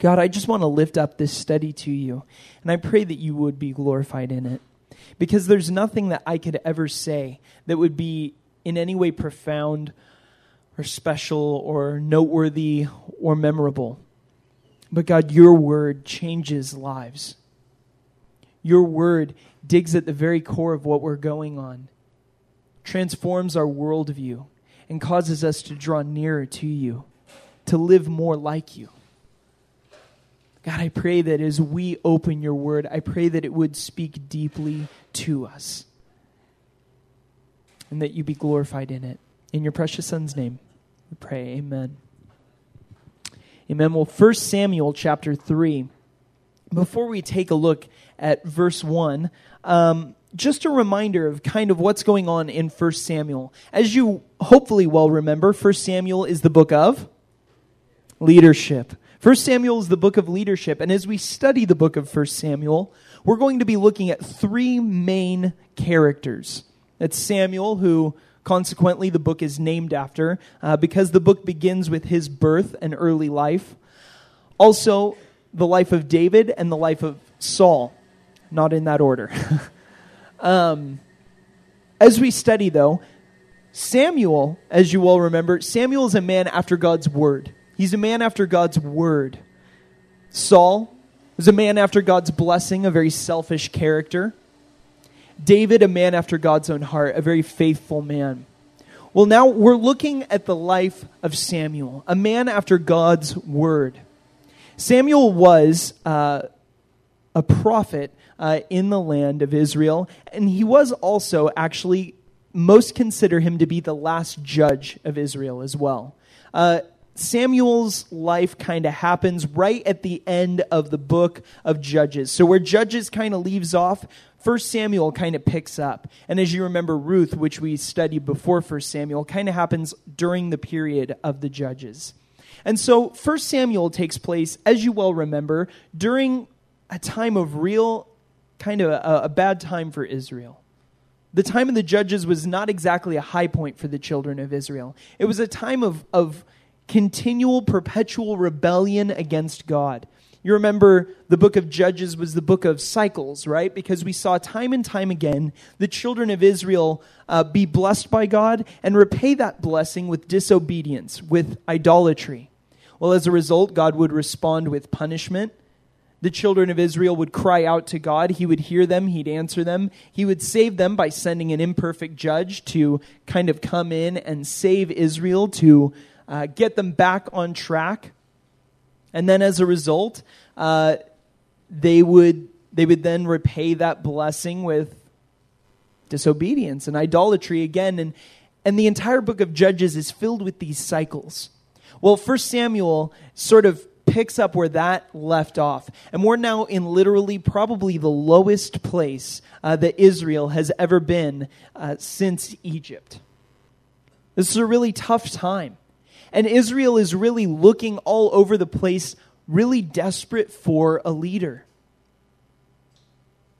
God, I just want to lift up this study to you, and I pray that you would be glorified in it. Because there's nothing that I could ever say that would be in any way profound or special or noteworthy or memorable. But God, your word changes lives. Your word digs at the very core of what we're going on, transforms our worldview, and causes us to draw nearer to you, to live more like you. God, I pray that as we open your word, I pray that it would speak deeply to us and that you be glorified in it. In your precious Son's name, we pray. Amen. Amen. Well, 1 Samuel chapter 3. Before we take a look at verse 1, um, just a reminder of kind of what's going on in 1 Samuel. As you hopefully well remember, 1 Samuel is the book of leadership. 1 Samuel is the book of leadership. And as we study the book of 1 Samuel, we're going to be looking at three main characters. It's Samuel, who consequently the book is named after, uh, because the book begins with his birth and early life. Also, the life of David and the life of Saul, not in that order. um, as we study, though, Samuel, as you all remember, Samuel is a man after God's word. He's a man after God's word. Saul was a man after God's blessing, a very selfish character. David, a man after God's own heart, a very faithful man. Well, now we're looking at the life of Samuel, a man after God's word. Samuel was uh, a prophet uh, in the land of Israel, and he was also actually, most consider him to be the last judge of Israel as well. Uh, Samuel's life kind of happens right at the end of the book of Judges. So, where Judges kind of leaves off, First Samuel kind of picks up. And as you remember, Ruth, which we studied before First Samuel, kind of happens during the period of the Judges. And so, First Samuel takes place, as you well remember, during a time of real, kind of a, a bad time for Israel. The time of the Judges was not exactly a high point for the children of Israel. It was a time of, of continual, perpetual rebellion against God. You remember the book of Judges was the book of cycles, right? Because we saw time and time again the children of Israel uh, be blessed by God and repay that blessing with disobedience, with idolatry. Well, as a result, God would respond with punishment. The children of Israel would cry out to God. He would hear them. He'd answer them. He would save them by sending an imperfect judge to kind of come in and save Israel, to uh, get them back on track. And then as a result, uh, they, would, they would then repay that blessing with disobedience and idolatry again. And, and the entire book of Judges is filled with these cycles. Well, First Samuel sort of picks up where that left off. And we're now in literally probably the lowest place uh, that Israel has ever been uh, since Egypt. This is a really tough time. And Israel is really looking all over the place, really desperate for a leader.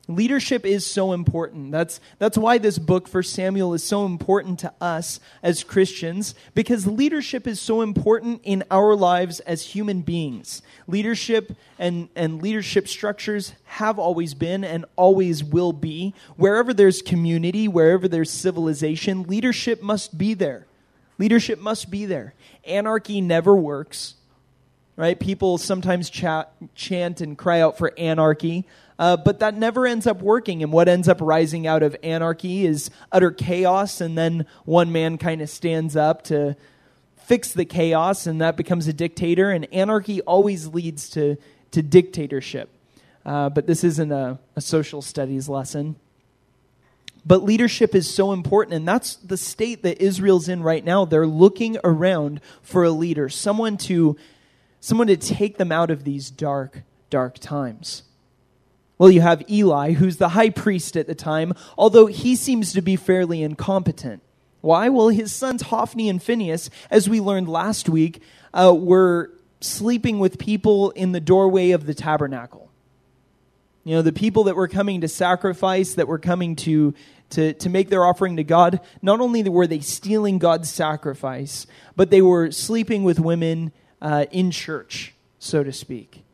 Leadership is so important. That's, that's why this book, First Samuel, is so important to us as Christians, because leadership is so important in our lives as human beings. Leadership and, and leadership structures have always been and always will be. Wherever there's community, wherever there's civilization, leadership must be there. Leadership must be there. Anarchy never works, right? People sometimes chant and cry out for anarchy. Uh, but that never ends up working. And what ends up rising out of anarchy is utter chaos, and then one man kind of stands up to fix the chaos, and that becomes a dictator. And anarchy always leads to, to dictatorship. Uh, but this isn't a, a social studies lesson. But leadership is so important, and that's the state that Israel's in right now. They're looking around for a leader, someone to, someone to take them out of these dark, dark times. Well, you have Eli, who's the high priest at the time, although he seems to be fairly incompetent. Why? Well, his sons Hophni and Phinehas, as we learned last week, uh, were sleeping with people in the doorway of the tabernacle. You know, the people that were coming to sacrifice, that were coming to, to, to make their offering to God, not only were they stealing God's sacrifice, but they were sleeping with women uh, in church, so to speak.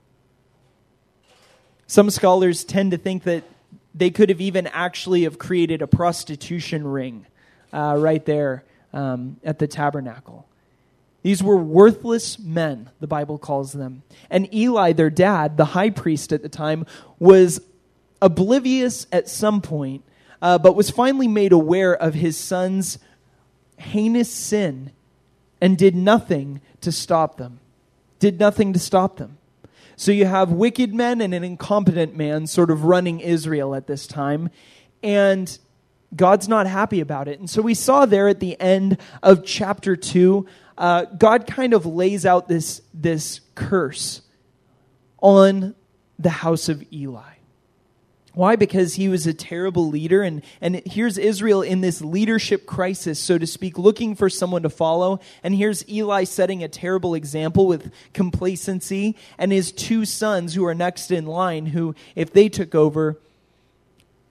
Some scholars tend to think that they could have even actually have created a prostitution ring uh, right there um, at the tabernacle. These were worthless men, the Bible calls them. And Eli, their dad, the high priest at the time, was oblivious at some point, uh, but was finally made aware of his son's heinous sin and did nothing to stop them. Did nothing to stop them. So you have wicked men and an incompetent man sort of running Israel at this time. And God's not happy about it. And so we saw there at the end of chapter 2, uh, God kind of lays out this, this curse on the house of Eli. Why? Because he was a terrible leader. And, and here's Israel in this leadership crisis, so to speak, looking for someone to follow. And here's Eli setting a terrible example with complacency, and his two sons who are next in line, who, if they took over,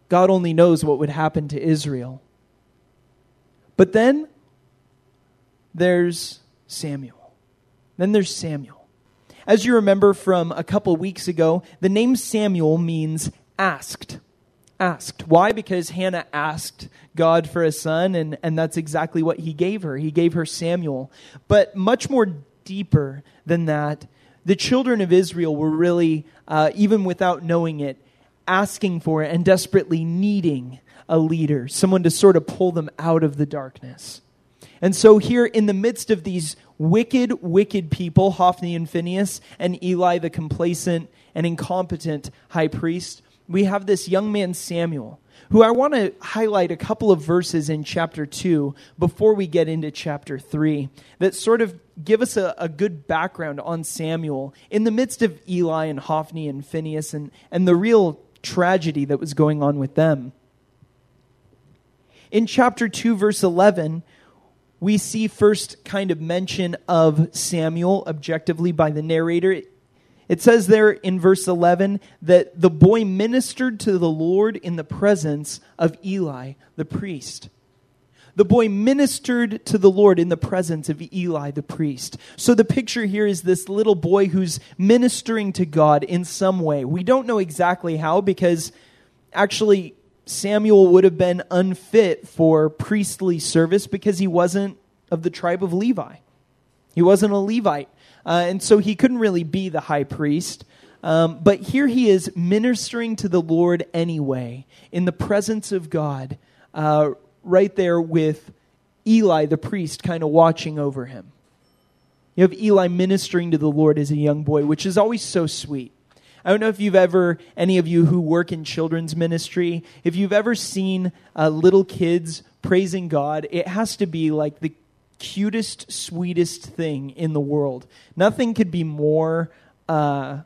God only knows what would happen to Israel. But then there's Samuel. Then there's Samuel. As you remember from a couple weeks ago, the name Samuel means asked. Asked. Why? Because Hannah asked God for a son, and, and that's exactly what he gave her. He gave her Samuel. But much more deeper than that, the children of Israel were really, uh, even without knowing it, asking for it and desperately needing a leader, someone to sort of pull them out of the darkness. And so, here in the midst of these wicked, wicked people, Hophni and Phinehas, and Eli, the complacent and incompetent high priest, we have this young man, Samuel, who I want to highlight a couple of verses in chapter 2 before we get into chapter 3 that sort of give us a, a good background on Samuel in the midst of Eli and Hophni and Phinehas and, and the real tragedy that was going on with them. In chapter 2, verse 11, we see first kind of mention of Samuel objectively by the narrator. It says there in verse 11 that the boy ministered to the Lord in the presence of Eli, the priest. The boy ministered to the Lord in the presence of Eli, the priest. So the picture here is this little boy who's ministering to God in some way. We don't know exactly how because actually Samuel would have been unfit for priestly service because he wasn't of the tribe of Levi. He wasn't a Levite. Uh, and so he couldn't really be the high priest. Um, but here he is ministering to the Lord anyway, in the presence of God, uh, right there with Eli, the priest, kind of watching over him. You have Eli ministering to the Lord as a young boy, which is always so sweet. I don't know if you've ever, any of you who work in children's ministry, if you've ever seen uh, little kids praising God, it has to be like the cutest, sweetest thing in the world. Nothing could be more uh,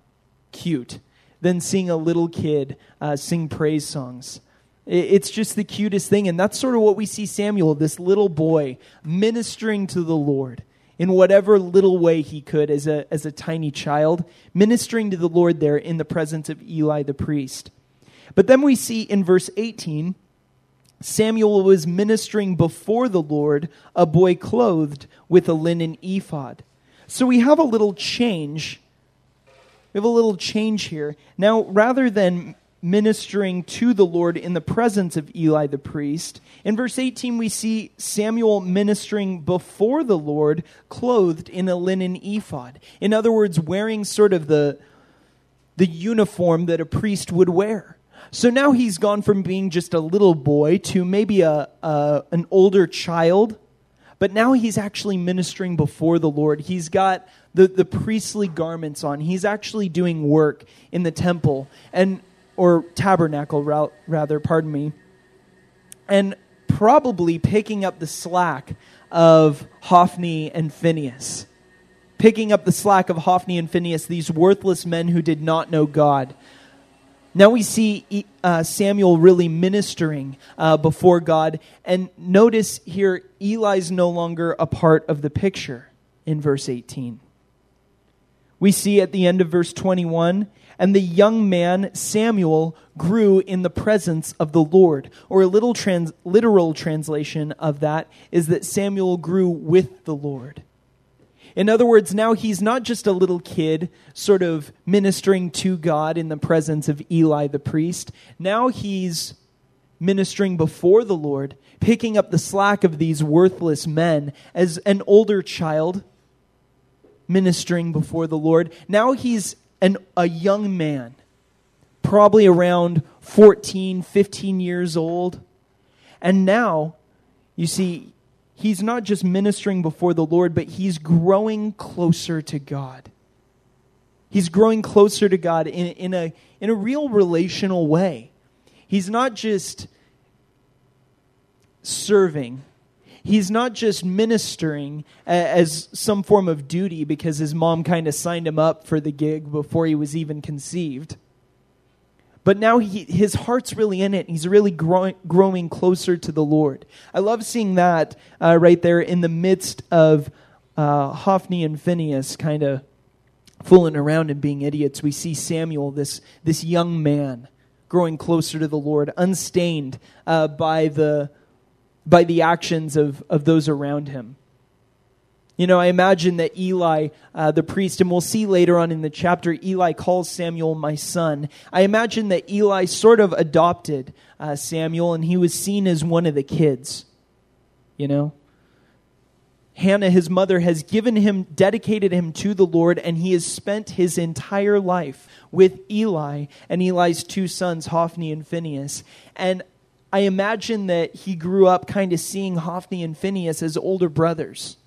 cute than seeing a little kid uh, sing praise songs. It's just the cutest thing. And that's sort of what we see Samuel, this little boy, ministering to the Lord in whatever little way he could as a, as a tiny child, ministering to the Lord there in the presence of Eli the priest. But then we see in verse 18 Samuel was ministering before the Lord, a boy clothed with a linen ephod. So we have a little change. We have a little change here. Now, rather than ministering to the Lord in the presence of Eli the priest, in verse 18 we see Samuel ministering before the Lord, clothed in a linen ephod. In other words, wearing sort of the, the uniform that a priest would wear. So now he's gone from being just a little boy to maybe a, a, an older child, but now he's actually ministering before the Lord. He's got the, the priestly garments on. He's actually doing work in the temple and or tabernacle rather, pardon me. And probably picking up the slack of Hophni and Phinehas. Picking up the slack of Hophni and Phinehas, these worthless men who did not know God. Now we see uh, Samuel really ministering uh, before God. And notice here, Eli's no longer a part of the picture in verse 18. We see at the end of verse 21 and the young man Samuel grew in the presence of the Lord. Or a little trans- literal translation of that is that Samuel grew with the Lord. In other words, now he's not just a little kid sort of ministering to God in the presence of Eli the priest. Now he's ministering before the Lord, picking up the slack of these worthless men as an older child ministering before the Lord. Now he's an, a young man, probably around 14, 15 years old. And now, you see, he's not just ministering before the Lord, but he's growing closer to God. He's growing closer to God in, in, a, in a real relational way. He's not just serving, he's not just ministering as some form of duty because his mom kind of signed him up for the gig before he was even conceived. But now he, his heart's really in it. He's really growing, growing closer to the Lord. I love seeing that uh, right there in the midst of uh, Hophni and Phinehas kind of fooling around and being idiots. We see Samuel, this, this young man, growing closer to the Lord, unstained uh, by the by the actions of, of those around him. You know, I imagine that Eli, uh, the priest, and we'll see later on in the chapter, Eli calls Samuel my son. I imagine that Eli sort of adopted uh, Samuel and he was seen as one of the kids. You know? Hannah, his mother, has given him, dedicated him to the Lord, and he has spent his entire life with Eli and Eli's two sons, Hophni and Phinehas. And I imagine that he grew up kind of seeing Hophni and Phinehas as older brothers.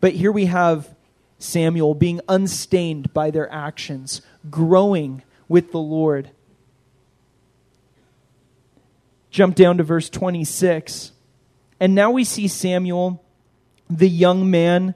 But here we have Samuel being unstained by their actions, growing with the Lord. Jump down to verse 26. And now we see Samuel, the young man,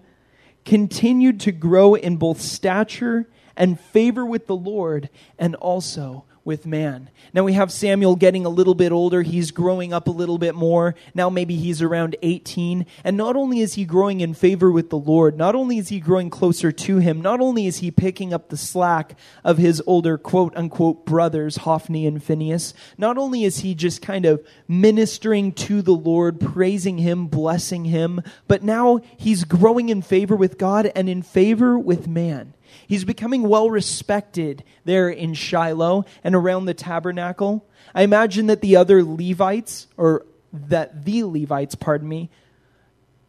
continued to grow in both stature and favor with the Lord and also with man. Now we have Samuel getting a little bit older. He's growing up a little bit more. Now maybe he's around 18. And not only is he growing in favor with the Lord, not only is he growing closer to him, not only is he picking up the slack of his older quote unquote brothers, Hophni and Phinehas, not only is he just kind of ministering to the Lord, praising him, blessing him, but now he's growing in favor with God and in favor with man. He's becoming well respected there in Shiloh and around the tabernacle. I imagine that the other Levites, or that the Levites, pardon me,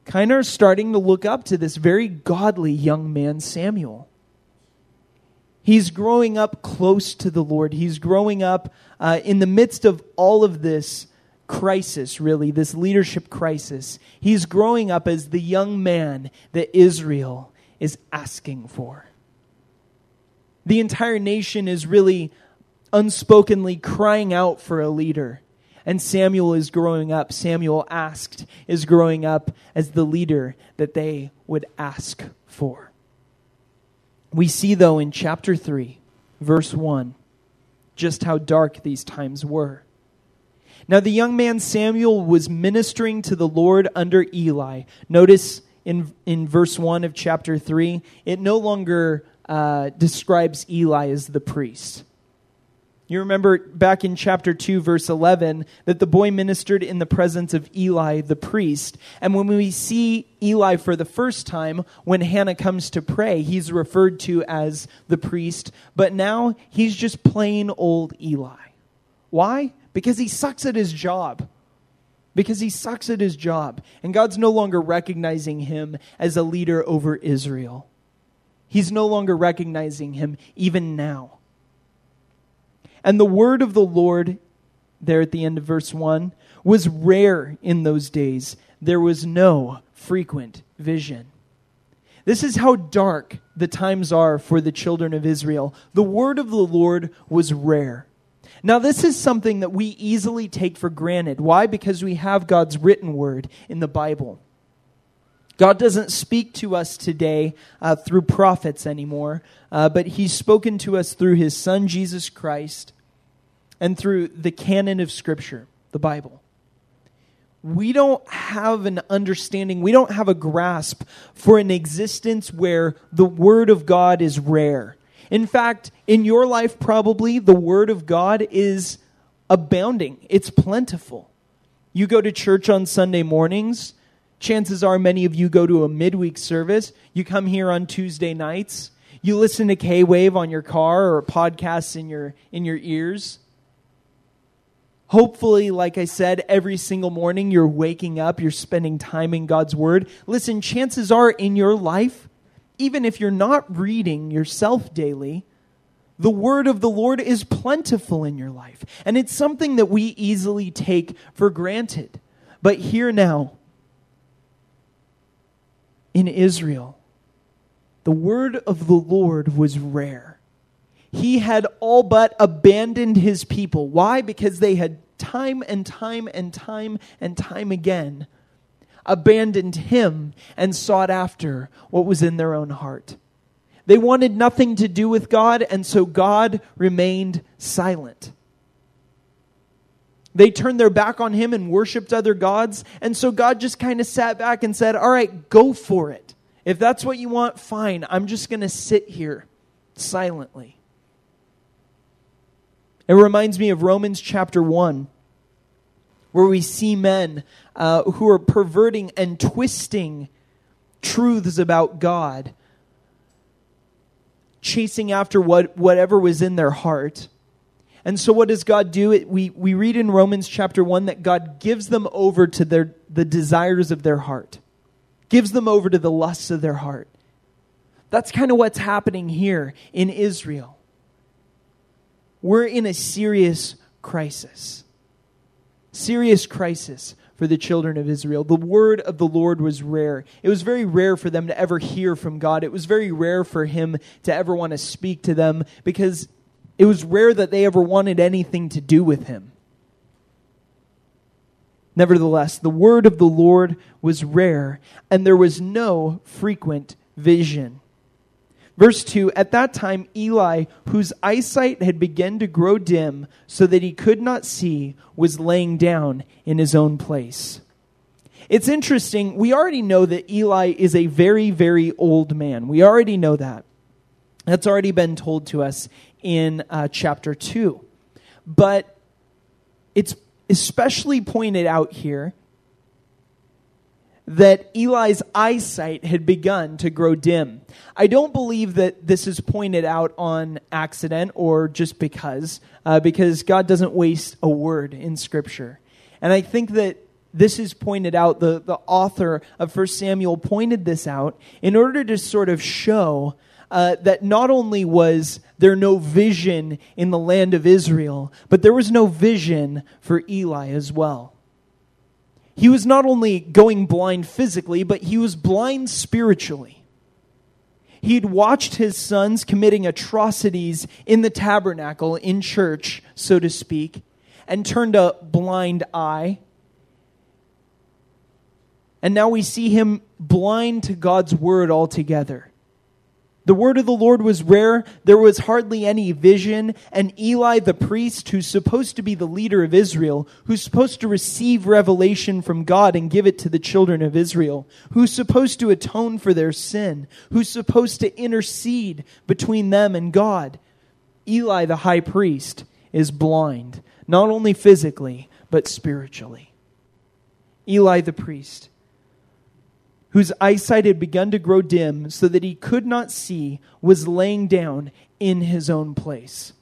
kind of are starting to look up to this very godly young man, Samuel. He's growing up close to the Lord. He's growing up uh, in the midst of all of this crisis, really, this leadership crisis. He's growing up as the young man that Israel is asking for. The entire nation is really unspokenly crying out for a leader. And Samuel is growing up. Samuel asked, is growing up as the leader that they would ask for. We see, though, in chapter 3, verse 1, just how dark these times were. Now, the young man Samuel was ministering to the Lord under Eli. Notice in, in verse 1 of chapter 3, it no longer uh, describes Eli as the priest. You remember back in chapter 2, verse 11, that the boy ministered in the presence of Eli the priest. And when we see Eli for the first time, when Hannah comes to pray, he's referred to as the priest. But now he's just plain old Eli. Why? Because he sucks at his job. Because he sucks at his job. And God's no longer recognizing him as a leader over Israel. He's no longer recognizing him even now. And the word of the Lord, there at the end of verse 1, was rare in those days. There was no frequent vision. This is how dark the times are for the children of Israel. The word of the Lord was rare. Now, this is something that we easily take for granted. Why? Because we have God's written word in the Bible. God doesn't speak to us today uh, through prophets anymore, uh, but He's spoken to us through His Son, Jesus Christ, and through the canon of Scripture, the Bible. We don't have an understanding, we don't have a grasp for an existence where the Word of God is rare. In fact, in your life, probably, the Word of God is abounding, it's plentiful. You go to church on Sunday mornings Chances are many of you go to a midweek service. You come here on Tuesday nights. You listen to K Wave on your car or podcasts in your, in your ears. Hopefully, like I said, every single morning you're waking up, you're spending time in God's Word. Listen, chances are in your life, even if you're not reading yourself daily, the Word of the Lord is plentiful in your life. And it's something that we easily take for granted. But here now, in Israel, the word of the Lord was rare. He had all but abandoned his people. Why? Because they had time and time and time and time again abandoned him and sought after what was in their own heart. They wanted nothing to do with God, and so God remained silent. They turned their back on him and worshiped other gods, and so God just kind of sat back and said, All right, go for it. If that's what you want, fine. I'm just going to sit here silently. It reminds me of Romans chapter 1, where we see men uh, who are perverting and twisting truths about God, chasing after what, whatever was in their heart. And so, what does God do? It, we, we read in Romans chapter 1 that God gives them over to their, the desires of their heart gives them over to the lusts of their heart. That's kind of what's happening here in Israel. We're in a serious crisis. Serious crisis for the children of Israel. The word of the Lord was rare. It was very rare for them to ever hear from God. It was very rare for him to ever want to speak to them because it was rare that they ever wanted anything to do with him. Nevertheless, the word of the Lord was rare, and there was no frequent vision. Verse 2 At that time, Eli, whose eyesight had begun to grow dim so that he could not see, was laying down in his own place. It's interesting. We already know that Eli is a very, very old man. We already know that. That's already been told to us in uh, chapter 2. But it's especially pointed out here that Eli's eyesight had begun to grow dim. I don't believe that this is pointed out on accident or just because, uh, because God doesn't waste a word in Scripture. And I think that this is pointed out, the, the author of 1 Samuel pointed this out in order to sort of show uh, that not only was there no vision in the land of Israel, but there was no vision for Eli as well. He was not only going blind physically, but he was blind spiritually. He'd watched his sons committing atrocities in the tabernacle, in church, so to speak, and turned a blind eye. And now we see him blind to God's word altogether. The word of the Lord was rare. There was hardly any vision. And Eli, the priest, who's supposed to be the leader of Israel, who's supposed to receive revelation from God and give it to the children of Israel, who's supposed to atone for their sin, who's supposed to intercede between them and God, Eli, the high priest, is blind, not only physically, but spiritually. Eli, the priest whose eyesight had begun to grow dim so that he could not see, was laying down in his own place.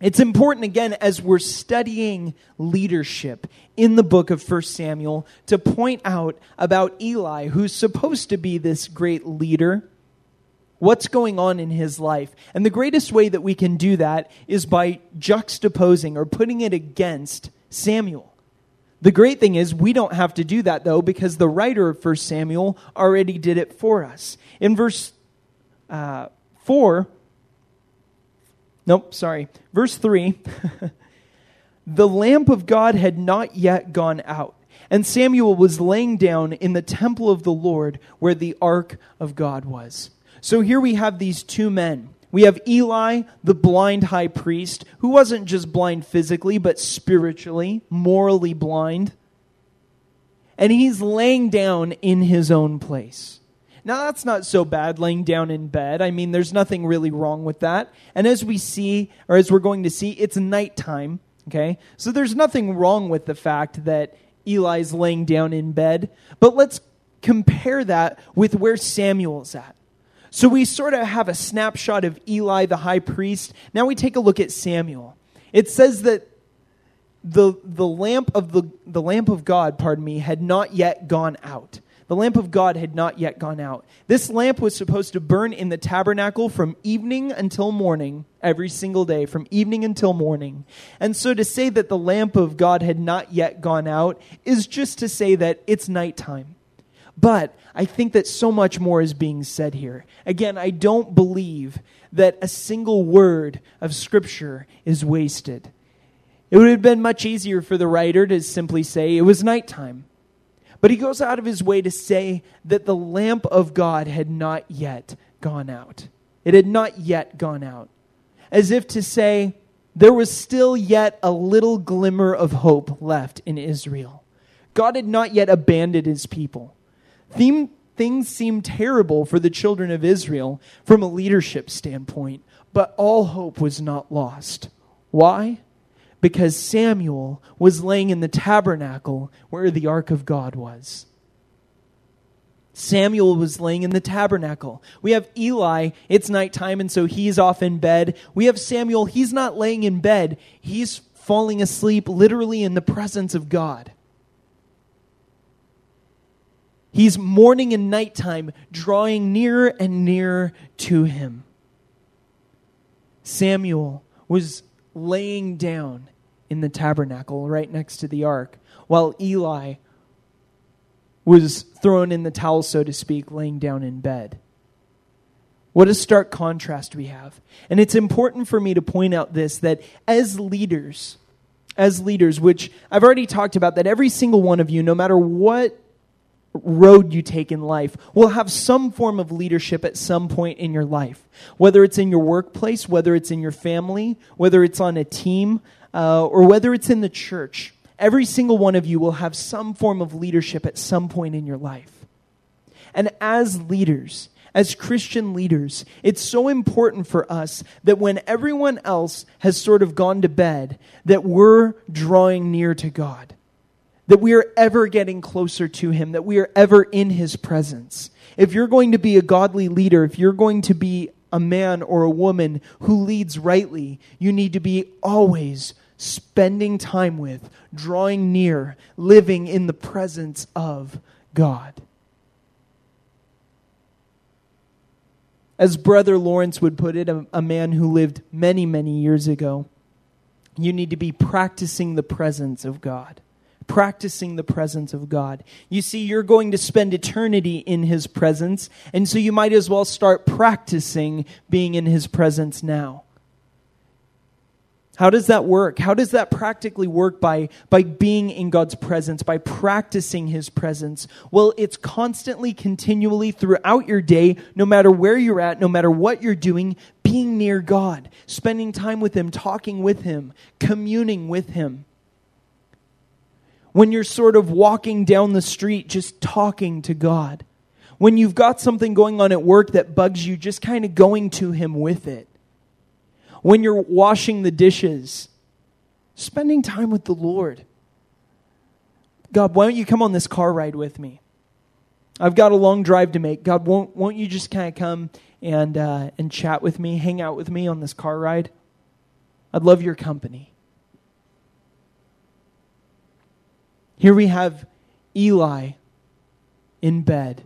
It's important, again, as we're studying leadership in the book of 1 Samuel, to point out about Eli, who's supposed to be this great leader, what's going on in his life. And the greatest way that we can do that is by juxtaposing or putting it against Samuel. The great thing is, we don't have to do that, though, because the writer of 1 Samuel already did it for us. In verse uh, 4, nope, sorry, verse 3, the lamp of God had not yet gone out, and Samuel was laying down in the temple of the Lord where the ark of God was. So here we have these two men we have Eli, the blind high priest, who wasn't just blind physically, but spiritually, morally blind. And he's laying down in his own place. Now, that's not so bad, laying down in bed. I mean, there's nothing really wrong with that. And as we see, or as we're going to see, it's nighttime, okay? So there's nothing wrong with the fact that Eli's laying down in bed, but let's compare that with where Samuel's at. So we sort of have a snapshot of Eli the high priest. Now we take a look at Samuel. It says that the, the lamp of the, the lamp of God, pardon me, had not yet gone out. The lamp of God had not yet gone out. This lamp was supposed to burn in the tabernacle from evening until morning, every single day, from evening until morning. And so to say that the lamp of God had not yet gone out is just to say that it's nighttime. But I think that so much more is being said here. Again, I don't believe that a single word of Scripture is wasted. It would have been much easier for the writer to simply say it was nighttime. But he goes out of his way to say that the lamp of God had not yet gone out. It had not yet gone out. As if to say, there was still yet a little glimmer of hope left in Israel. God had not yet abandoned his people. Theme, things seemed terrible for the children of Israel from a leadership standpoint, but all hope was not lost. Why? because Samuel was laying in the tabernacle where the ark of God was. Samuel was laying in the tabernacle. We have Eli, it's nighttime, and so he's off in bed. We have Samuel, he's not laying in bed, he's falling asleep literally in the presence of God. He's morning and nighttime, drawing nearer and nearer to him. Samuel was laying down in the tabernacle right next to the ark, while Eli was thrown in the towel, so to speak, laying down in bed. What a stark contrast we have. And it's important for me to point out this that as leaders, as leaders, which I've already talked about, that every single one of you, no matter what road you take in life will have some form of leadership at some point in your life. Whether it's in your workplace, whether it's in your family, whether it's on a team, uh, or whether it's in the church, every single one of you will have some form of leadership at some point in your life. And as leaders, as Christian leaders, it's so important for us that when everyone else has sort of gone to bed, that we're drawing near to God. That we are ever getting closer to Him, that we are ever in His presence. If you're going to be a godly leader, if you're going to be a man or a woman who leads rightly, you need to be always spending time with, drawing near, living in the presence of God. As Brother Lawrence would put it, a, a, man who lived many, many years ago, you need to be practicing the presence of God. Practicing the presence of God. You see, you're going to spend eternity in His presence, and so you might as well start practicing being in His presence now. How does that work? How does that practically work by, by being in God's presence, by practicing His presence? Well, it's constantly, continually throughout your day, no matter where you're at, no matter what you're doing, being near God, spending time with Him, talking with Him, communing with Him. When you're sort of walking down the street, just talking to God. When you've got something going on at work that bugs you, just kind of going to Him with it when you're washing the dishes, spending time with the Lord. God, why don't you come on this car ride with me? I've got a long drive to make. God, won't, won't you just kind of come and, uh, and chat with me, hang out with me on this car ride? I'd love your company. Here we have Eli in bed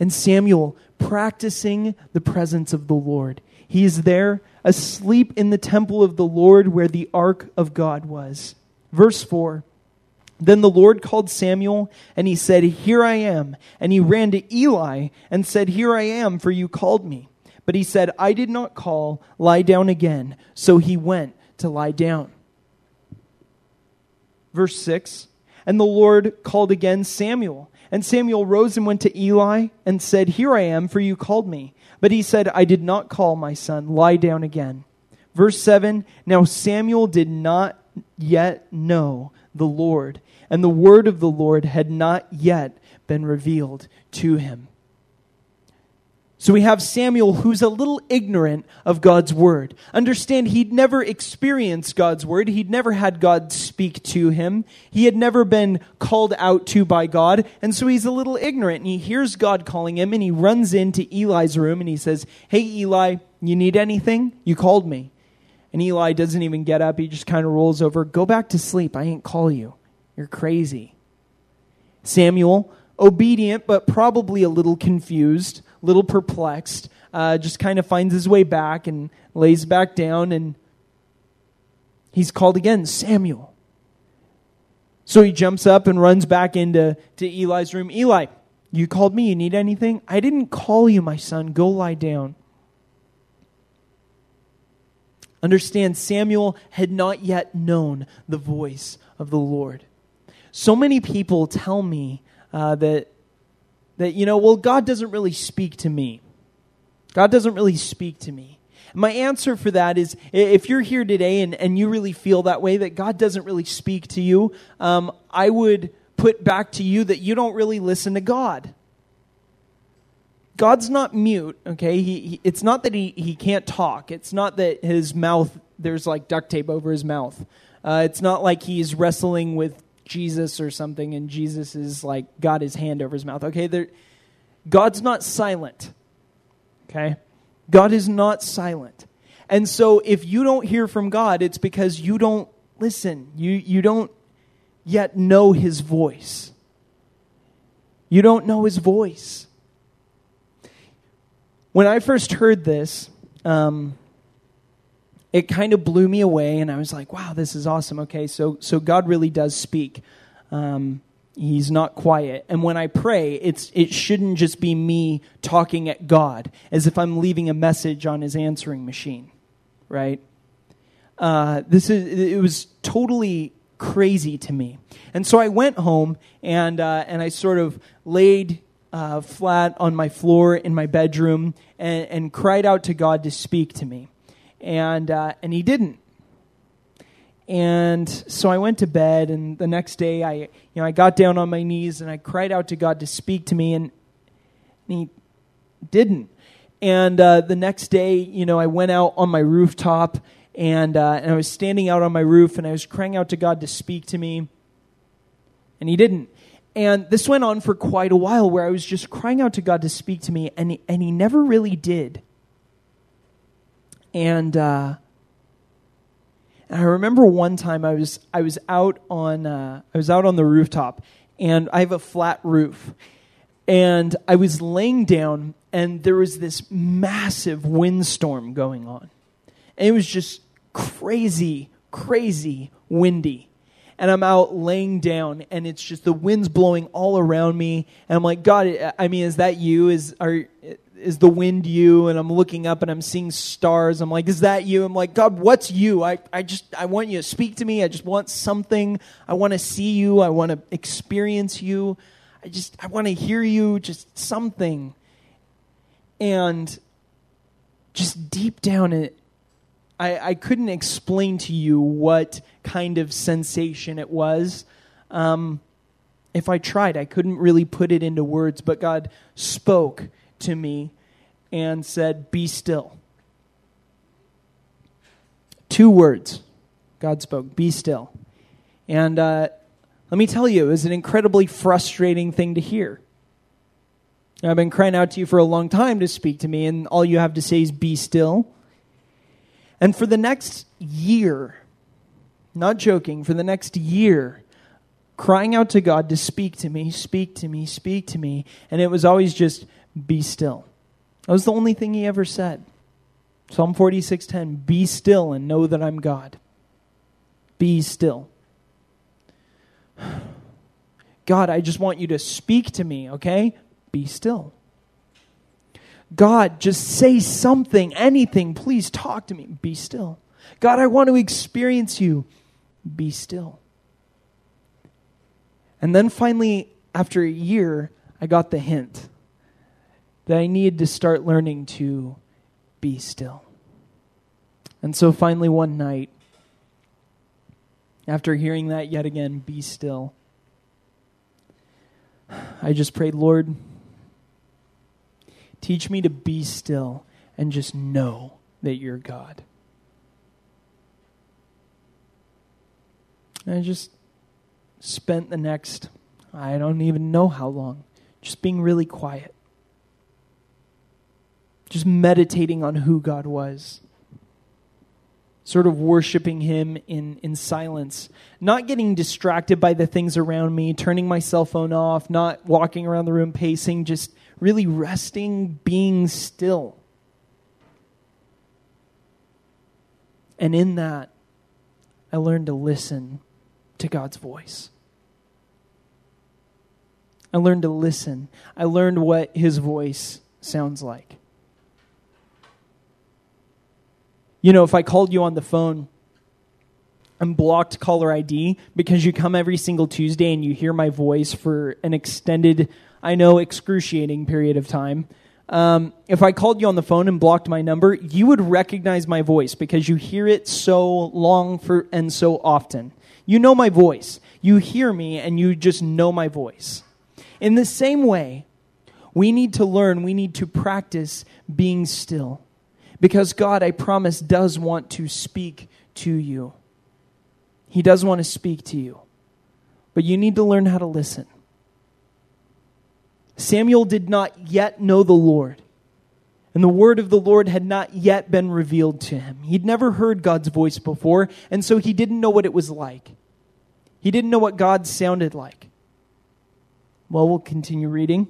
and Samuel practicing the presence of the Lord. He is there asleep in the temple of the Lord where the ark of God was. Verse 4 Then the Lord called Samuel, and he said, Here I am. And he ran to Eli and said, Here I am, for you called me. But he said, I did not call, lie down again. So he went to lie down. Verse 6 And the Lord called again Samuel. And Samuel rose and went to Eli and said, Here I am, for you called me. But he said, I did not call my son. Lie down again. Verse 7 Now Samuel did not yet know the Lord, and the word of the Lord had not yet been revealed to him. So we have Samuel who's a little ignorant of God's word. Understand, he'd never experienced God's word. He'd never had God speak to him. He had never been called out to by God. And so he's a little ignorant. And he hears God calling him and he runs into Eli's room and he says, Hey, Eli, you need anything? You called me. And Eli doesn't even get up. He just kind of rolls over. Go back to sleep. I ain't call you. You're crazy. Samuel, obedient, but probably a little confused little perplexed, uh, just kind of finds his way back and lays back down, and he's called again, Samuel. So he jumps up and runs back into to Eli's room. Eli, you called me. You need anything? I didn't call you, my son. Go lie down. Understand, Samuel had not yet known the voice of the Lord. So many people tell me uh, that that, you know, well, God doesn't really speak to me. God doesn't really speak to me. My answer for that is if you're here today and, and you really feel that way, that God doesn't really speak to you, um, I would put back to you that you don't really listen to God. God's not mute, okay? He, he, it's not that he, he can't talk. It's not that his mouth, there's like duct tape over his mouth. Uh, it's not like he's wrestling with Jesus or something, and Jesus is like got his hand over his mouth. Okay, God's not silent. Okay, God is not silent, and so if you don't hear from God, it's because you don't listen. You you don't yet know His voice. You don't know His voice. When I first heard this. Um, it kind of blew me away, and I was like, "Wow, this is awesome." Okay, so so God really does speak. Um, he's not quiet, and when I pray, it's it shouldn't just be me talking at God as if I'm leaving a message on His answering machine, right? Uh, this is it was totally crazy to me, and so I went home and uh, and I sort of laid uh, flat on my floor in my bedroom and, and cried out to God to speak to me and uh, and he didn't. And so I went to bed, and the next day I, you know, I got down on my knees and I cried out to God to speak to me, and, he didn't. And uh, the next day, you know, I went out on my rooftop, and uh, and I was standing out on my roof, and I was crying out to God to speak to me, and He didn't. And this went on for quite a while, where I was just crying out to God to speak to me, and and He never really did. And uh, and I remember one time I was I was out on uh, I was out on the rooftop, and I have a flat roof, and I was laying down, and there was this massive windstorm going on, and it was just crazy, crazy windy. And I'm out laying down, and it's just the wind's blowing all around me. And I'm like, God, I mean, is that you? Is are is the wind you? And I'm looking up and I'm seeing stars. I'm like, is that you? I'm like, God, what's you? I, I just, I want you to speak to me. I just want something. I want to see you. I want to experience you. I just, I want to hear you, just something. And just deep down it, I, I couldn't explain to you what kind of sensation it was. Um, if I tried, I couldn't really put it into words, but God spoke to me and said, Be still. Two words God spoke, Be still. And uh, let me tell you, it was an incredibly frustrating thing to hear. I've been crying out to you for a long time to speak to me, and all you have to say is, Be still. And for the next year, not joking, for the next year, crying out to God to speak to me, speak to me, speak to me. And it was always just, be still. That was the only thing he ever said. Psalm 46:10, "Be still and know that I'm God." Be still. God, I just want you to speak to me, okay? Be still. God, just say something, anything. Please talk to me. Be still. God, I want to experience you. Be still. And then finally, after a year, I got the hint that I needed to start learning to be still. And so finally, one night, after hearing that yet again, be still, I just prayed, Lord, Teach me to be still and just know that you're God. And I just spent the next, I don't even know how long, just being really quiet. Just meditating on who God was. Sort of worshiping Him in, in silence. Not getting distracted by the things around me, turning my cell phone off, not walking around the room pacing, just really resting, being still. And in that, I learned to listen to God's voice. I learned to listen. I learned what his voice sounds like. You know, if I called you on the phone and blocked caller ID because you come every single Tuesday and you hear my voice for an extended, I know, excruciating period of time, um, if I called you on the phone and blocked my number, you would recognize my voice because you hear it so long for and so often. You know my voice. You hear me and you just know my voice. In the same way, we need to learn, we need to practice being still. Because God, I promise, does want to speak to you. He does want to speak to you. But you need to learn how to listen. Samuel did not yet know the Lord, and the word of the Lord had not yet been revealed to him. He'd never heard God's voice before, and so he didn't know what it was like. He didn't know what God sounded like. Well, we'll continue reading.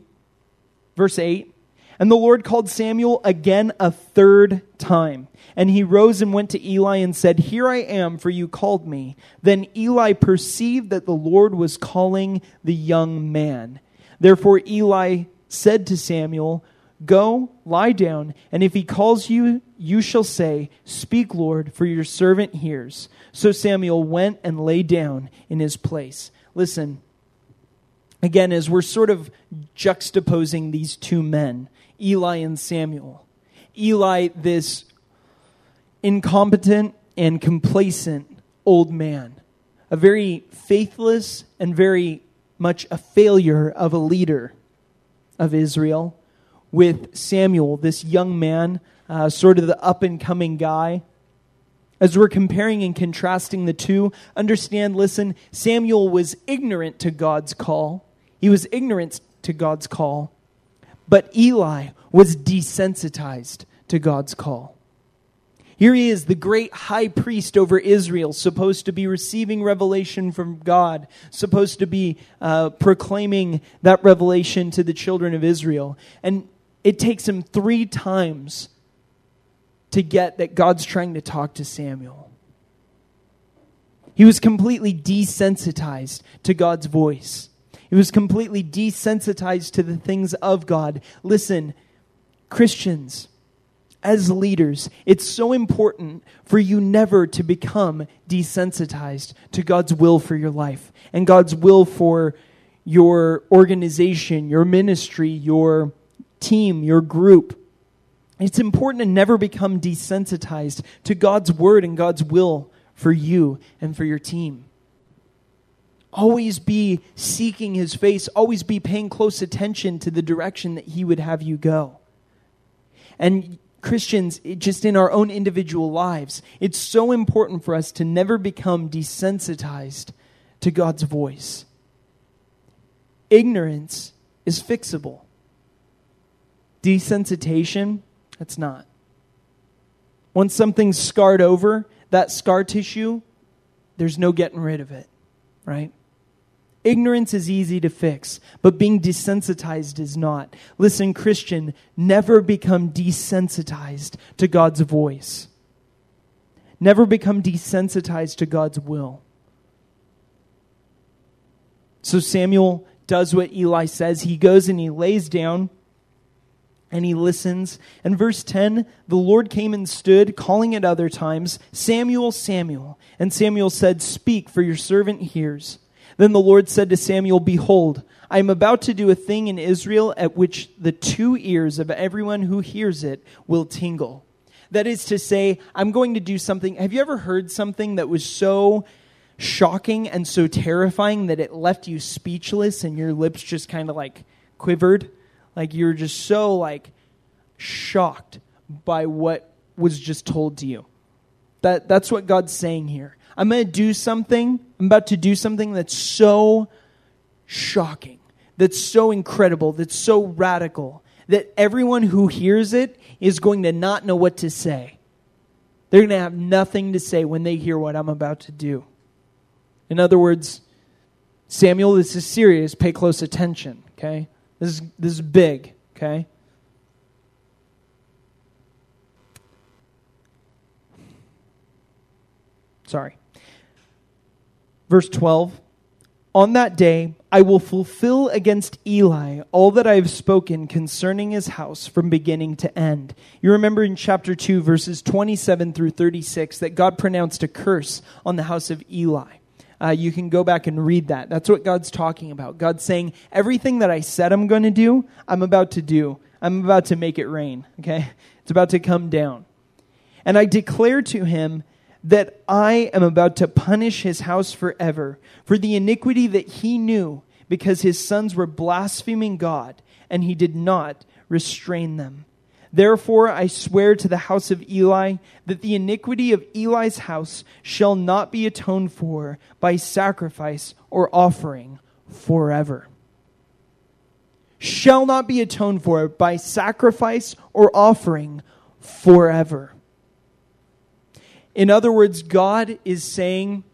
Verse 8 And the Lord called Samuel again a third time. And he rose and went to Eli and said, Here I am, for you called me. Then Eli perceived that the Lord was calling the young man. Therefore Eli said to Samuel, Go, lie down, and if he calls you, you shall say, Speak, Lord, for your servant hears. So Samuel went and lay down in his place. Listen, again, as we're sort of juxtaposing these two men, Eli and Samuel. Eli, this incompetent and complacent old man, a very faithless and very much a failure of a leader of Israel, with Samuel, this young man, uh, sort of the up and coming guy. As we're comparing and contrasting the two, understand, listen, Samuel was ignorant to God's call. He was ignorant to God's call. But Eli was desensitized to God's call. Here he is, the great high priest over Israel, supposed to be receiving revelation from God, supposed to be uh, proclaiming that revelation to the children of Israel. And it takes him three times to get that God's trying to talk to Samuel. He was completely desensitized to God's voice. He was completely desensitized to the things of God. Listen, Christians, as leaders, it's so important for you never to become desensitized to God's will for your life and God's will for your organization, your ministry, your team, your group. It's important to never become desensitized to God's word and God's will for you and for your team. Always be seeking his face, always be paying close attention to the direction that he would have you go. And Christians, just in our own individual lives, it's so important for us to never become desensitized to God's voice. Ignorance is fixable. Desensitization, that's not. Once something's scarred over, that scar tissue, there's no getting rid of it, right? Ignorance is easy to fix, but being desensitized is not. Listen, Christian, never become desensitized to God's voice. Never become desensitized to God's will. So Samuel does what Eli says. He goes and he lays down and he listens. And verse 10 the Lord came and stood, calling at other times, Samuel, Samuel. And Samuel said, Speak, for your servant hears. Then the Lord said to Samuel, Behold, I am about to do a thing in Israel at which the two ears of everyone who hears it will tingle. That is to say, I'm going to do something. Have you ever heard something that was so shocking and so terrifying that it left you speechless and your lips just kind of like quivered? Like you were just so like shocked by what was just told to you. That, that's what God's saying here. I'm going to do something, I'm about to do something that's so shocking, that's so incredible, that's so radical, that everyone who hears it is going to not know what to say. They're going to have nothing to say when they hear what I'm about to do. In other words, Samuel, this is serious. Pay close attention, okay? This is, this is big, okay? Sorry. Verse 12 On that day, I will fulfill against Eli all that I have spoken concerning his house from beginning to end. You remember in chapter 2, verses 27 through 36, that God pronounced a curse on the house of Eli. Uh, you can go back and read that. That's what God's talking about. God's saying, everything that I said I'm going to do, I'm about to do. I'm about to make it rain, okay? It's about to come down. And I declare to him that I am about to punish his house forever for the iniquity that he knew because his sons were blaspheming God and he did not restrain them. Therefore, I swear to the house of Eli that the iniquity of Eli's house shall not be atoned for by sacrifice or offering forever. Shall not be atoned for by sacrifice or offering forever. In other words, God is saying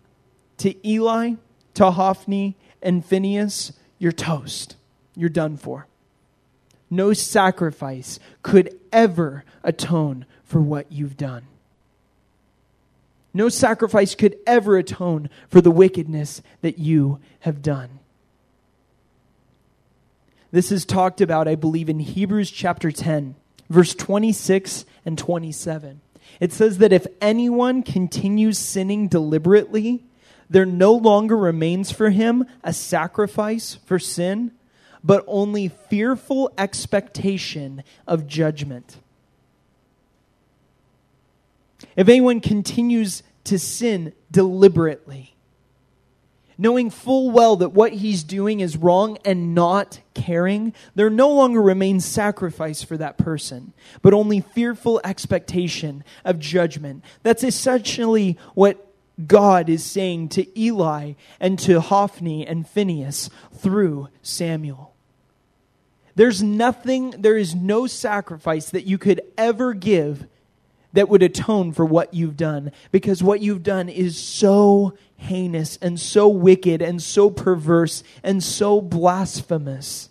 to Eli, to Hophni, and Phinehas, You're toast. You're done for. No sacrifice could ever atone for what you've done. No sacrifice could ever atone for the wickedness that you have done. This is talked about, I believe, in Hebrews chapter 10, verse 26 and 27. It says that if anyone continues sinning deliberately, there no longer remains for him a sacrifice for sin, but only fearful expectation of judgment. If anyone continues to sin deliberately, knowing full well that what he's doing is wrong and not caring, there no longer remains sacrifice for that person, but only fearful expectation of judgment. That's essentially what God is saying to Eli and to Hophni and Phinehas through Samuel. There's nothing, there is no sacrifice that you could ever give that would atone for what you've done because what you've done is so heinous and so wicked and so perverse and so blasphemous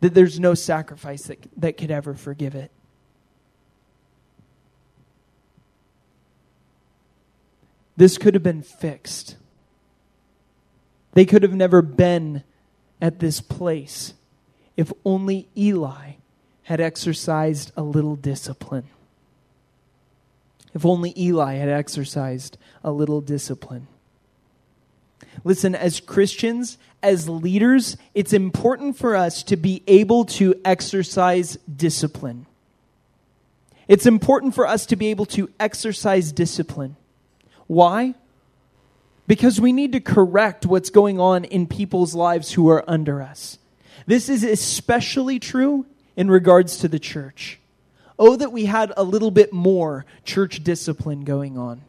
that there's no sacrifice that, that could ever forgive it. This could have been fixed. They could have never been at this place if only Eli had exercised a little discipline. If only Eli had exercised a little discipline. Listen, as Christians, as leaders, it's important for us to be able to exercise discipline. It's important for us to be able to exercise discipline. Why? Because we need to correct what's going on in people's lives who are under us. This is especially true in regards to the church. Oh, that we had a little bit more church discipline going on.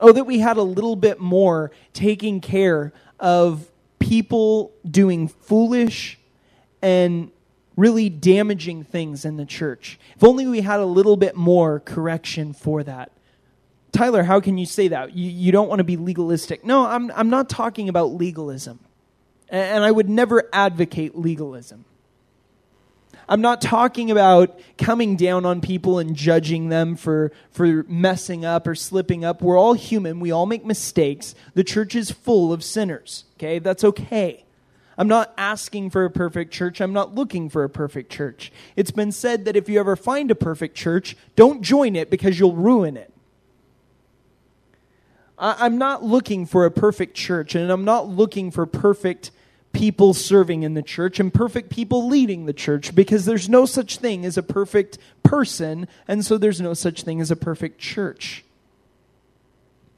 Oh, that we had a little bit more taking care of people doing foolish and really damaging things in the church. If only we had a little bit more correction for that. Tyler, how can you say that? You, you don't want to be legalistic. No, I'm, I'm not talking about legalism. And, and I would never advocate legalism. I'm not talking about coming down on people and judging them for, for messing up or slipping up. We're all human. We all make mistakes. The church is full of sinners. Okay? That's okay. I'm not asking for a perfect church. I'm not looking for a perfect church. It's been said that if you ever find a perfect church, don't join it because you'll ruin it. I'm not looking for a perfect church, and I'm not looking for perfect people serving in the church and perfect people leading the church because there's no such thing as a perfect person, and so there's no such thing as a perfect church.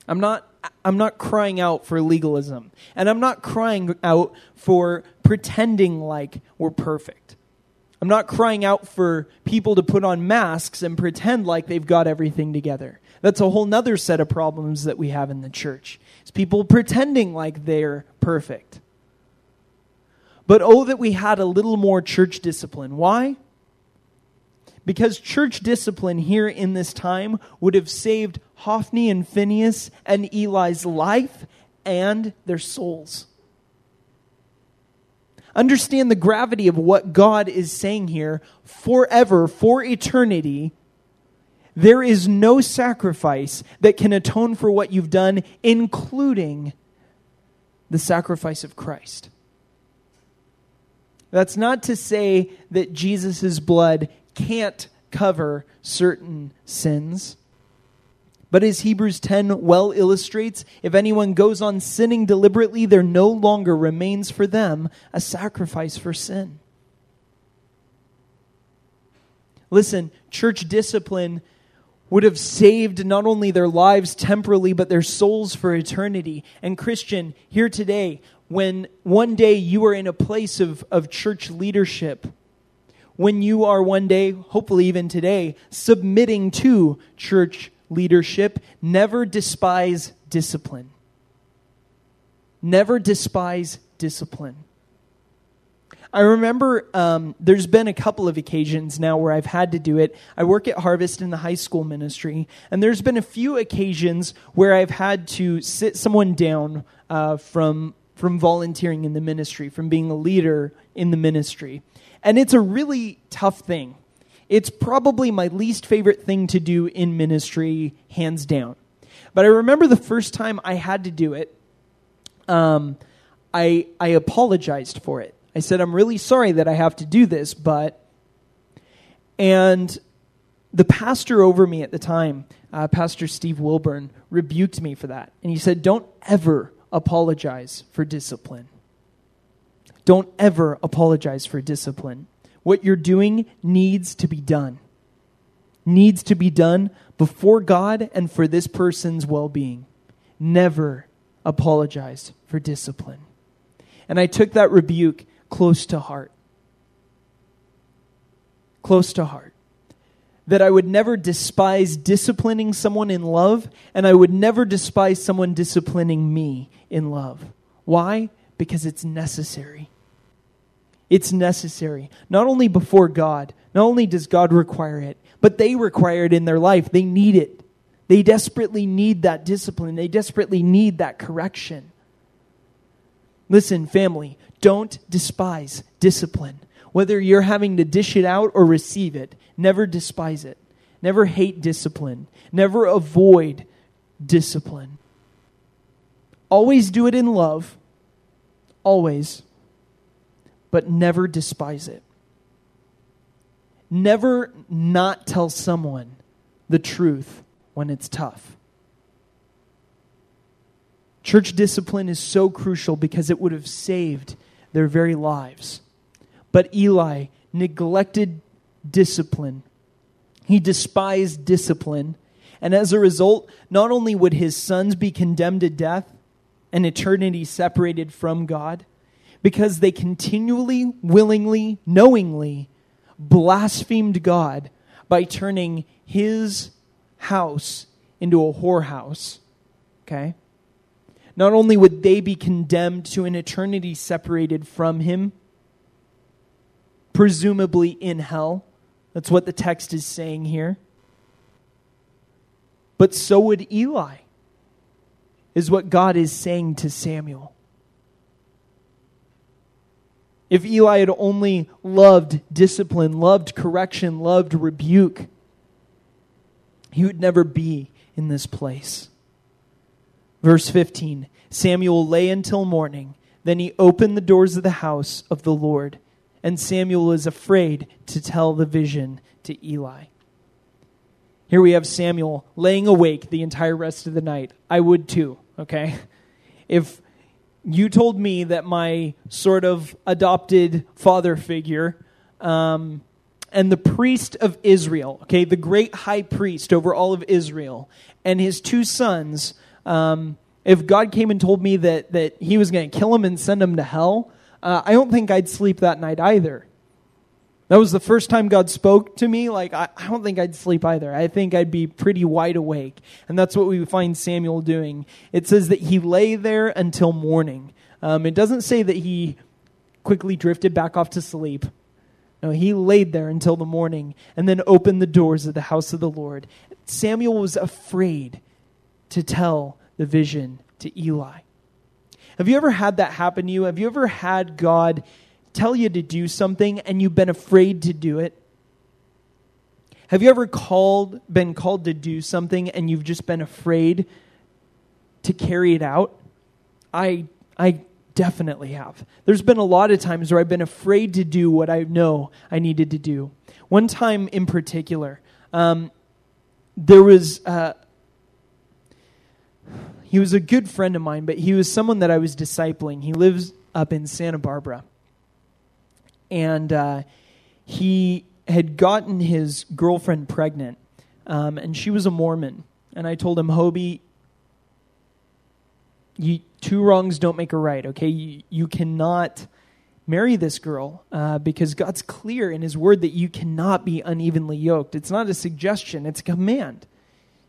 I'm not I'm not crying out for legalism, and I'm not crying out for pretending like we're perfect. I'm not crying out for people to put on masks and pretend like they've got everything together. That's a whole nother set of problems that we have in the church. It's people pretending like they're perfect. But oh, that we had a little more church discipline. Why? Because church discipline here in this time would have saved Hophni and Phinehas and Eli's life and their souls. Understand the gravity of what God is saying here forever, for eternity. There is no sacrifice that can atone for what you've done, including the sacrifice of Christ. That's not to say that Jesus' blood can't cover certain sins. But as Hebrews 10 well illustrates, if anyone goes on sinning deliberately, there no longer remains for them a sacrifice for sin. Listen, church discipline would have saved not only their lives temporally, but their souls for eternity. And, Christian, here today, when one day you are in a place of, of church leadership, when you are one day, hopefully even today, submitting to church leadership, never despise discipline. Never despise discipline. I remember um, there's been a couple of occasions now where I've had to do it. I work at Harvest in the high school ministry, and there's been a few occasions where I've had to sit someone down uh, from from volunteering in the ministry, from being a leader in the ministry. And it's a really tough thing. It's probably my least favorite thing to do in ministry, hands down. But I remember the first time I had to do it, um, I, I apologized for it. I said, I'm really sorry that I have to do this, but. And the pastor over me at the time, uh, Pastor Steve Wilburn, rebuked me for that. And he said, Don't ever apologize for discipline. Don't ever apologize for discipline. What you're doing needs to be done. Needs to be done before God and for this person's well being. Never apologize for discipline. And I took that rebuke close to heart. Close to heart that I would never despise disciplining someone in love, and I would never despise someone disciplining me in love. Why? Because it's necessary. It's necessary. Not only before God, not only does God require it, but they require it in their life. They need it. They desperately need that discipline, they desperately need that correction. Listen, family, don't despise discipline. Whether you're having to dish it out or receive it, never despise it. Never hate discipline. Never avoid discipline. Always do it in love. Always. But never despise it. Never not tell someone the truth when it's tough. Church discipline is so crucial because it would have saved their very lives. But Eli neglected discipline. He despised discipline. And as a result, not only would his sons be condemned to death and eternity separated from God, because they continually, willingly, knowingly blasphemed God by turning his house into a whorehouse. Okay? Not only would they be condemned to an eternity separated from him, presumably in hell, that's what the text is saying here. But so would Eli, is what God is saying to Samuel. If Eli had only loved discipline, loved correction, loved rebuke, he would never be in this place. Verse 15 Samuel lay until morning. Then he opened the doors of the house of the Lord and Samuel is afraid to tell the vision to Eli. Here we have Samuel laying awake the entire rest of the night. I would too, okay? If you told me that my sort of adopted father figure um, and the priest of Israel, okay, the great high priest over all of Israel, and his two sons, um, if God came and told me that, that he was going to kill him and send him to hell, uh, I don't think I'd sleep that night either. That was the first time God spoke to me. Like, I, I, don't think I'd sleep either. I think I'd be pretty wide awake. And that's what we find Samuel doing. It says that he lay there until morning. Um, it doesn't say that he quickly drifted back off to sleep. No, he laid there until the morning and then opened the doors of the house of the Lord. Samuel was afraid to tell the vision to Eli. Have you ever had that happen to you? Have you ever had God tell you to do something and you've been afraid to do it? Have you ever called been called to do something and you've just been afraid to carry it out? I I definitely have. There's been a lot of times where I've been afraid to do what I know I needed to do. One time in particular, um, there was uh, he was a good friend of mine, but he was someone that I was discipling. He lives up in Santa Barbara and uh, he had gotten his girlfriend pregnant, um, and she was a Mormon. And I told him, Hobie, you, two wrongs don't make a right, okay? You, you cannot marry this girl uh, because God's clear in His Word that you cannot be unevenly yoked. It's not a suggestion, it's a command.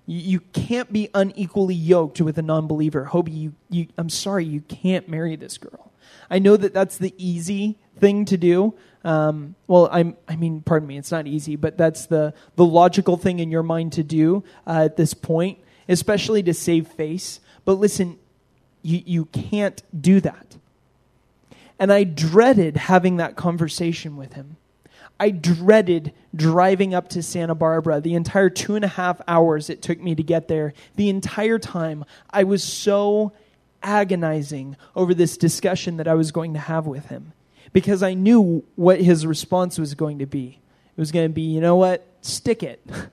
You, can't be unequally yoked with a non believer. Hobie, you, you, I'm sorry, you can't marry this girl. I know that that's the easy thing to do. Um, well, I'm, I mean, pardon me, it's not easy, but that's the, the logical thing in your mind to do uh, at this point, especially to save face. But listen, you, you can't do that. And I dreaded having that conversation with him. I dreaded driving up to Santa Barbara the entire two and a half hours it took me to get there. The entire time, I was so agonizing over this discussion that I was going to have with him because I knew what his response was going to be. It was going to be, you know what? Stick it.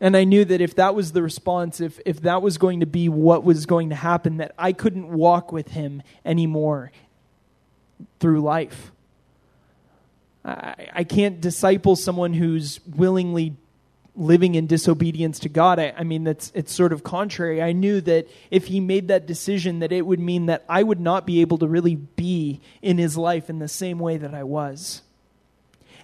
and I knew that if that was the response, if, if that was going to be what was going to happen, that I couldn't walk with him anymore through life. I, I can't disciple someone who's willingly living in disobedience to God. I, I, mean, that's it's sort of contrary. I knew that if he made that decision, that it would mean that I would not be able to really be in his life in the same way that I was.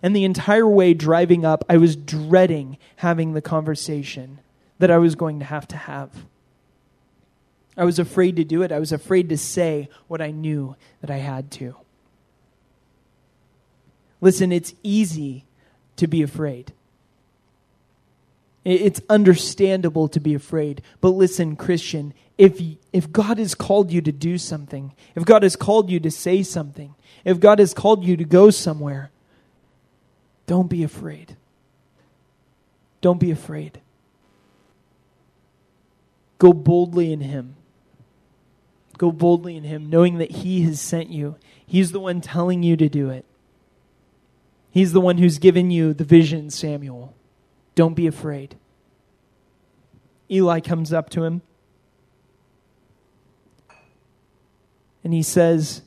And the entire way driving up, I was dreading having the conversation that I was going to have to have. I was afraid to do it. I was afraid to say what I knew that I had to. Listen, it's easy to be afraid. It's understandable to be afraid. But listen, Christian, if, if God has called you to do something, if God has called you to say something, if God has called you to go somewhere, don't be afraid. Don't be afraid. Go boldly in Him. Go boldly in Him, knowing that He has sent you. He's the one telling you to do it. He's the one who's given you the vision, Samuel. Don't be afraid. Eli comes up to him and he says,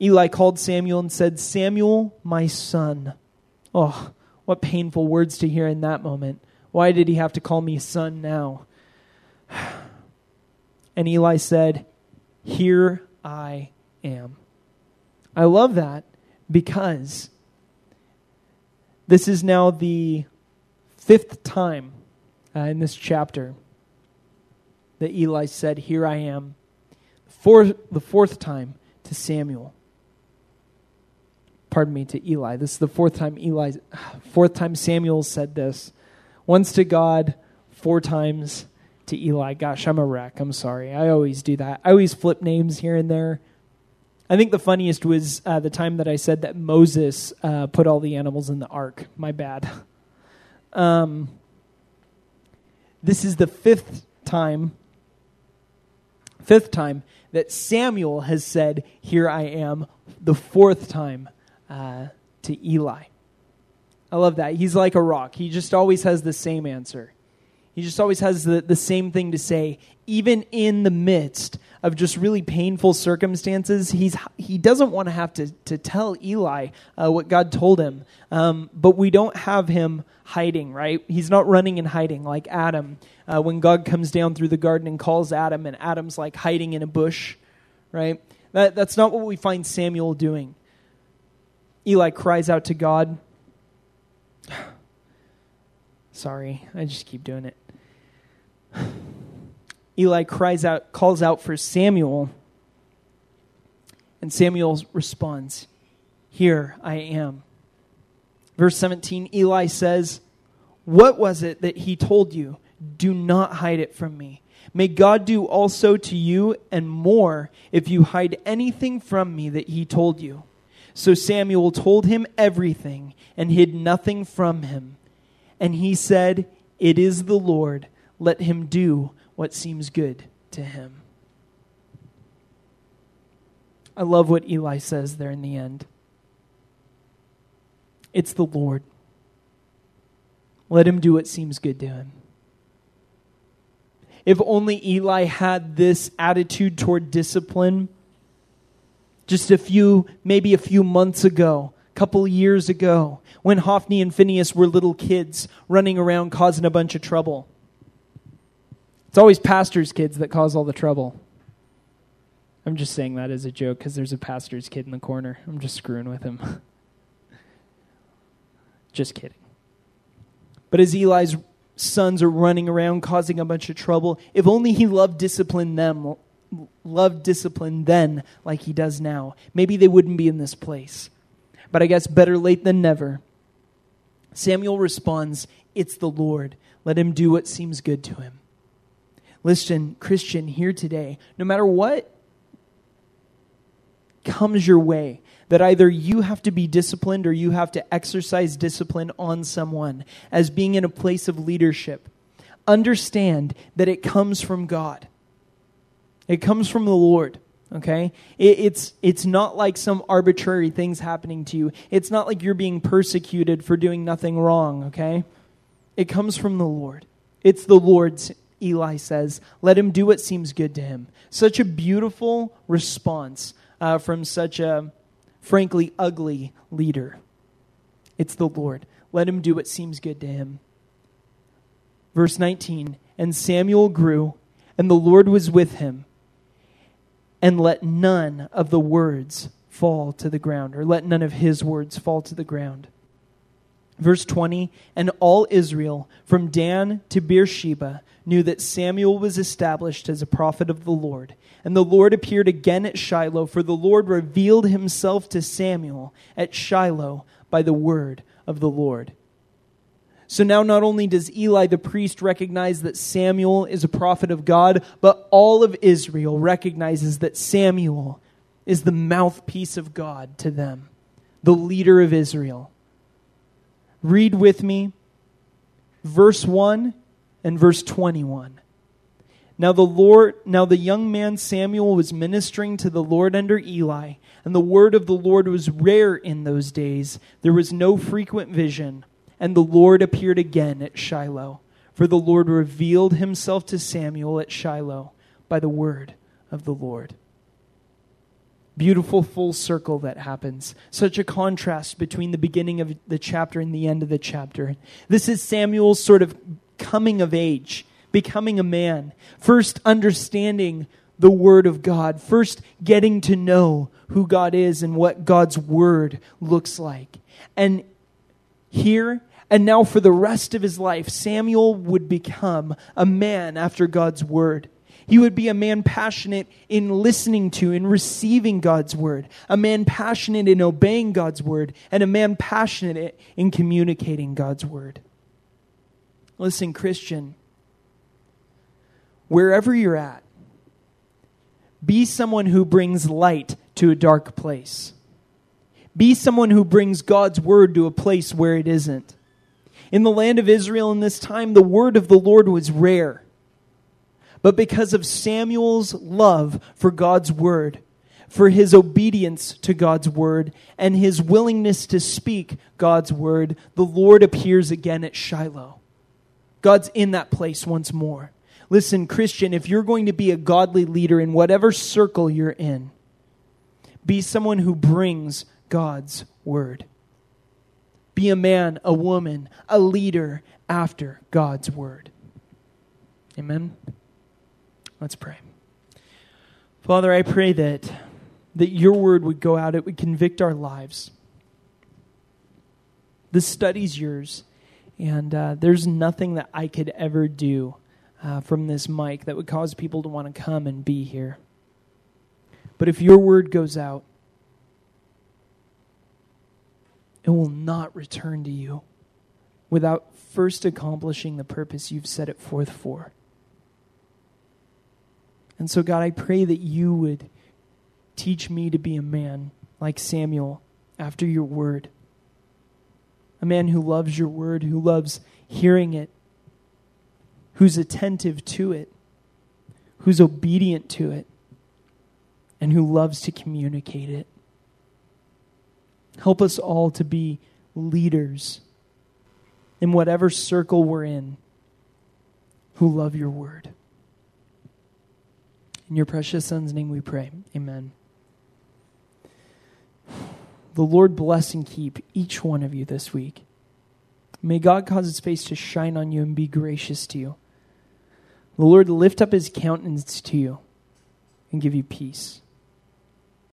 Eli called Samuel and said, Samuel, my son. Oh, what painful words to hear in that moment. Why did he have to call me son now? And Eli said, Here I am. I love that because this is now the fifth time uh, in this chapter that Eli said, Here I am. For the fourth time to Samuel. Pardon me, to Eli. This is the fourth time Eli, fourth time Samuel said this. Once to God, four times to Eli. Gosh, I'm a wreck. I'm sorry. I always do that. I always flip names here and there. I think the funniest was uh, the time that I said that Moses uh, put all the animals in the ark. My bad. Um, this is the fifth time, fifth time that Samuel has said, Here I am, the fourth time uh, to Eli. I love that. He's like a rock. He just always has the same answer. He just always has the, the same thing to say, even in the midst of just really painful circumstances. He's, he doesn't want to have to, to tell Eli uh, what God told him, um, but we don't have him hiding, right? He's not running and hiding like Adam. Uh, when God comes down through the garden and calls Adam, and Adam's like hiding in a bush, right? That, that's not what we find Samuel doing. Eli cries out to God. Sorry, I just keep doing it. Eli cries out, calls out for Samuel, and Samuel responds, Here I am. Verse 17 Eli says, What was it that he told you? Do not hide it from me. May God do also to you and more if you hide anything from me that he told you. So Samuel told him everything and hid nothing from him. And he said, It is the Lord. Let him do what seems good to him. I love what Eli says there in the end. It's the Lord. Let him do what seems good to him. If only Eli had this attitude toward discipline just a few, maybe a few months ago, a couple years ago, when Hophni and Phinehas were little kids running around causing a bunch of trouble. It's always pastors' kids that cause all the trouble. I'm just saying that as a joke because there's a pastor's kid in the corner. I'm just screwing with him. just kidding. But as Eli's sons are running around causing a bunch of trouble, if only he loved discipline them, loved discipline then like he does now, maybe they wouldn't be in this place. But I guess better late than never. Samuel responds, It's the Lord. Let him do what seems good to him. Listen, Christian, here today, no matter what comes your way, that either you have to be disciplined or you have to exercise discipline on someone as being in a place of leadership, understand that it comes from God. It comes from the Lord. Okay? It, it's, it's not like some arbitrary things happening to you. It's not like you're being persecuted for doing nothing wrong. Okay? It comes from the Lord. It's the Lord's Eli says, Let him do what seems good to him. Such a beautiful response uh, from such a, frankly, ugly leader. It's the Lord. Let him do what seems good to him. Verse 19 And Samuel grew, and the Lord was with him, and let none of the words fall to the ground, or let none of his words fall to the ground. Verse 20 And all Israel, from Dan to Beersheba, knew that Samuel was established as a prophet of the Lord. And the Lord appeared again at Shiloh, for the Lord revealed himself to Samuel at Shiloh by the word of the Lord. So now, not only does Eli the priest recognize that Samuel is a prophet of God, but all of Israel recognizes that Samuel is the mouthpiece of God to them, the leader of Israel. Read with me verse 1 and verse 21. Now the Lord now the young man Samuel was ministering to the Lord under Eli, and the word of the Lord was rare in those days. There was no frequent vision, and the Lord appeared again at Shiloh. For the Lord revealed himself to Samuel at Shiloh by the word of the Lord. Beautiful full circle that happens. Such a contrast between the beginning of the chapter and the end of the chapter. This is Samuel's sort of coming of age, becoming a man, first understanding the Word of God, first getting to know who God is and what God's Word looks like. And here, and now for the rest of his life, Samuel would become a man after God's Word. He would be a man passionate in listening to and receiving God's word, a man passionate in obeying God's word, and a man passionate in communicating God's word. Listen, Christian, wherever you're at, be someone who brings light to a dark place. Be someone who brings God's word to a place where it isn't. In the land of Israel in this time, the word of the Lord was rare. But because of Samuel's love for God's word, for his obedience to God's word, and his willingness to speak God's word, the Lord appears again at Shiloh. God's in that place once more. Listen, Christian, if you're going to be a godly leader in whatever circle you're in, be someone who brings God's word. Be a man, a woman, a leader after God's word. Amen. Let's pray. Father, I pray that that your word would go out, it would convict our lives. the study's yours. And uh, there's nothing that I could ever do uh, from this mic that would cause people to want to come and be here. But if your word goes out, it will not return to you without first accomplishing the purpose you've set it forth for. And so, God, I pray that you would teach me to be a man like Samuel after your word. A man who loves your word, who loves hearing it, who's attentive to it, who's obedient to it, and who loves to communicate it. Help us all to be leaders in whatever circle we're in who love your word. In your precious Son's name we pray. Amen. The Lord bless and keep each one of you this week. May God cause his face to shine on you and be gracious to you. The Lord lift up his countenance to you and give you peace.